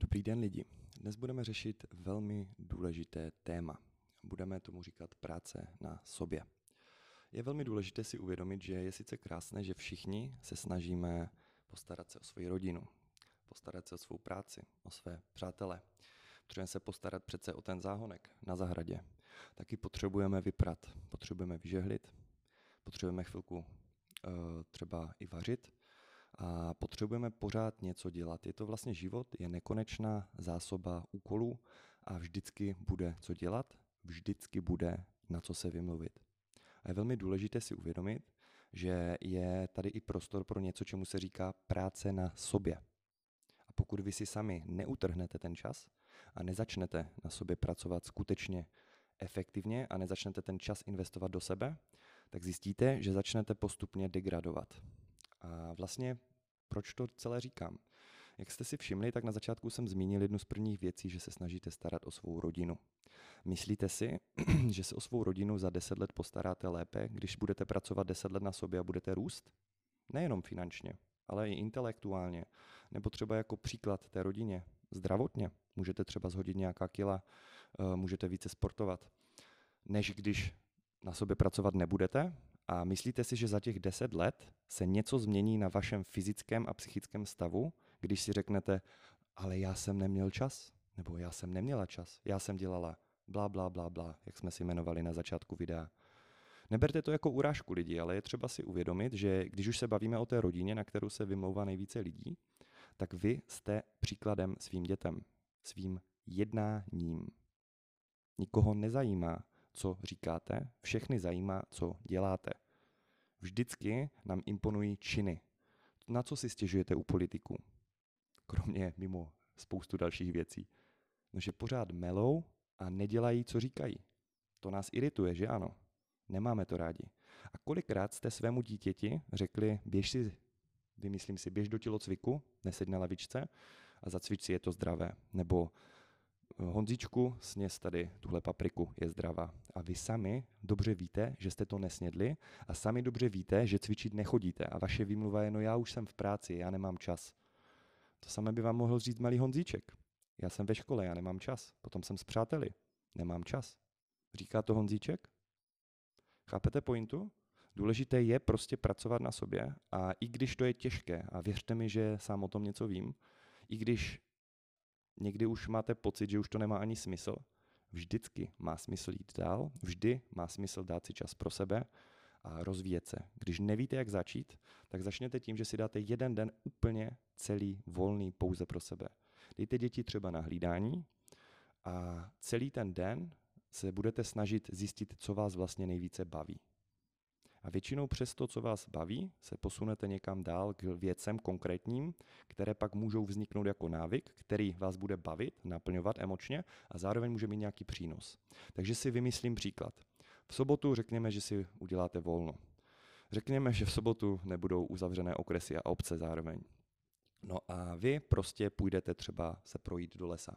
Dobrý den lidi. Dnes budeme řešit velmi důležité téma. Budeme tomu říkat práce na sobě. Je velmi důležité si uvědomit, že je sice krásné, že všichni se snažíme postarat se o svoji rodinu, postarat se o svou práci, o své přátele. Potřebujeme se postarat přece o ten záhonek na zahradě. Taky potřebujeme vyprat, potřebujeme vyžehlit, potřebujeme chvilku uh, třeba i vařit, a potřebujeme pořád něco dělat. Je to vlastně život, je nekonečná zásoba úkolů a vždycky bude co dělat, vždycky bude na co se vymluvit. A je velmi důležité si uvědomit, že je tady i prostor pro něco, čemu se říká práce na sobě. A pokud vy si sami neutrhnete ten čas a nezačnete na sobě pracovat skutečně efektivně a nezačnete ten čas investovat do sebe, tak zjistíte, že začnete postupně degradovat. A vlastně proč to celé říkám? Jak jste si všimli, tak na začátku jsem zmínil jednu z prvních věcí, že se snažíte starat o svou rodinu. Myslíte si, že se o svou rodinu za deset let postaráte lépe, když budete pracovat deset let na sobě a budete růst? Nejenom finančně, ale i intelektuálně. Nebo třeba jako příklad té rodině, zdravotně. Můžete třeba zhodit nějaká kila, eh, můžete více sportovat. Než když na sobě pracovat nebudete a myslíte si, že za těch deset let se něco změní na vašem fyzickém a psychickém stavu, když si řeknete, ale já jsem neměl čas, nebo já jsem neměla čas, já jsem dělala blá, blá, blá, blá, jak jsme si jmenovali na začátku videa. Neberte to jako urážku lidí, ale je třeba si uvědomit, že když už se bavíme o té rodině, na kterou se vymlouvá nejvíce lidí, tak vy jste příkladem svým dětem, svým jednáním. Nikoho nezajímá, co říkáte, všechny zajímá, co děláte. Vždycky nám imponují činy. Na co si stěžujete u politiků? Kromě mimo spoustu dalších věcí. No, že pořád melou a nedělají, co říkají. To nás irituje, že ano? Nemáme to rádi. A kolikrát jste svému dítěti řekli, běž si, vymyslím si, běž do tělocviku, neseď na lavičce a zacvič si, je to zdravé. Nebo Honzičku, sněz tady tuhle papriku, je zdravá. A vy sami dobře víte, že jste to nesnědli a sami dobře víte, že cvičit nechodíte a vaše výmluva je, no já už jsem v práci, já nemám čas. To samé by vám mohl říct malý Honzíček. Já jsem ve škole, já nemám čas. Potom jsem s přáteli, nemám čas. Říká to Honzíček? Chápete pointu? Důležité je prostě pracovat na sobě a i když to je těžké, a věřte mi, že sám o tom něco vím, i když někdy už máte pocit, že už to nemá ani smysl, vždycky má smysl jít dál, vždy má smysl dát si čas pro sebe a rozvíjet se. Když nevíte, jak začít, tak začněte tím, že si dáte jeden den úplně celý volný pouze pro sebe. Dejte děti třeba na hlídání a celý ten den se budete snažit zjistit, co vás vlastně nejvíce baví. A většinou přes to, co vás baví, se posunete někam dál k věcem konkrétním, které pak můžou vzniknout jako návyk, který vás bude bavit, naplňovat emočně a zároveň může mít nějaký přínos. Takže si vymyslím příklad. V sobotu řekněme, že si uděláte volno. Řekněme, že v sobotu nebudou uzavřené okresy a obce zároveň. No a vy prostě půjdete třeba se projít do lesa.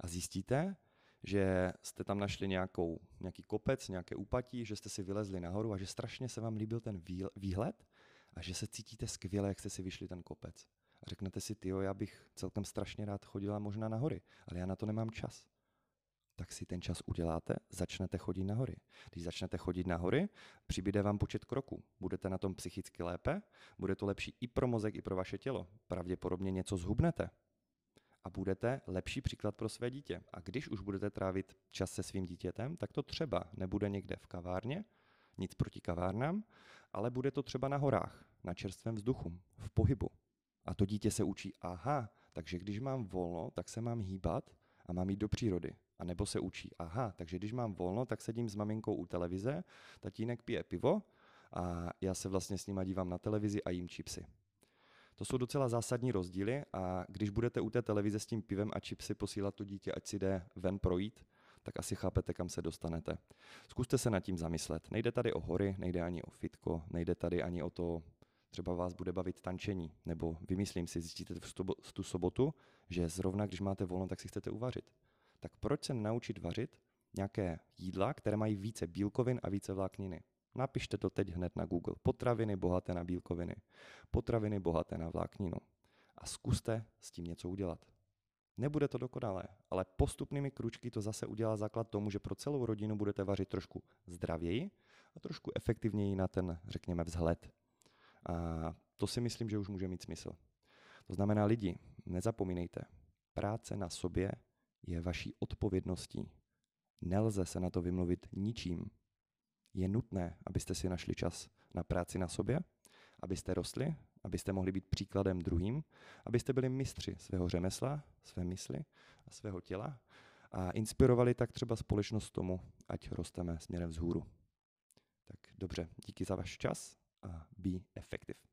A zjistíte, že jste tam našli nějakou, nějaký kopec, nějaké úpatí, že jste si vylezli nahoru a že strašně se vám líbil ten výhled a že se cítíte skvěle, jak jste si vyšli ten kopec. A řeknete si, tyjo, já bych celkem strašně rád chodila možná na hory, ale já na to nemám čas. Tak si ten čas uděláte, začnete chodit na hory. Když začnete chodit na hory, přibyde vám počet kroků. Budete na tom psychicky lépe, bude to lepší i pro mozek, i pro vaše tělo. Pravděpodobně něco zhubnete, a budete lepší příklad pro své dítě. A když už budete trávit čas se svým dítětem, tak to třeba nebude někde v kavárně, nic proti kavárnám, ale bude to třeba na horách, na čerstvém vzduchu, v pohybu. A to dítě se učí, aha, takže když mám volno, tak se mám hýbat a mám jít do přírody. A nebo se učí, aha, takže když mám volno, tak sedím s maminkou u televize, tatínek pije pivo a já se vlastně s nima dívám na televizi a jím čipsy. To jsou docela zásadní rozdíly a když budete u té televize s tím pivem a čipsy posílat to dítě, ať si jde ven projít, tak asi chápete, kam se dostanete. Zkuste se nad tím zamyslet. Nejde tady o hory, nejde ani o fitko, nejde tady ani o to, třeba vás bude bavit tančení, nebo vymyslím si, zjistíte v tu sobotu, že zrovna když máte volno, tak si chcete uvařit. Tak proč se naučit vařit nějaké jídla, které mají více bílkovin a více vlákniny? Napište to teď hned na Google. Potraviny bohaté na bílkoviny. Potraviny bohaté na vlákninu. A zkuste s tím něco udělat. Nebude to dokonalé, ale postupnými kručky to zase udělá základ tomu, že pro celou rodinu budete vařit trošku zdravěji a trošku efektivněji na ten, řekněme, vzhled. A to si myslím, že už může mít smysl. To znamená, lidi, nezapomínejte, práce na sobě je vaší odpovědností. Nelze se na to vymluvit ničím. Je nutné, abyste si našli čas na práci na sobě, abyste rostli, abyste mohli být příkladem druhým, abyste byli mistři svého řemesla, své mysli a svého těla a inspirovali tak třeba společnost tomu, ať rosteme směrem vzhůru. Tak dobře, díky za váš čas a be effective.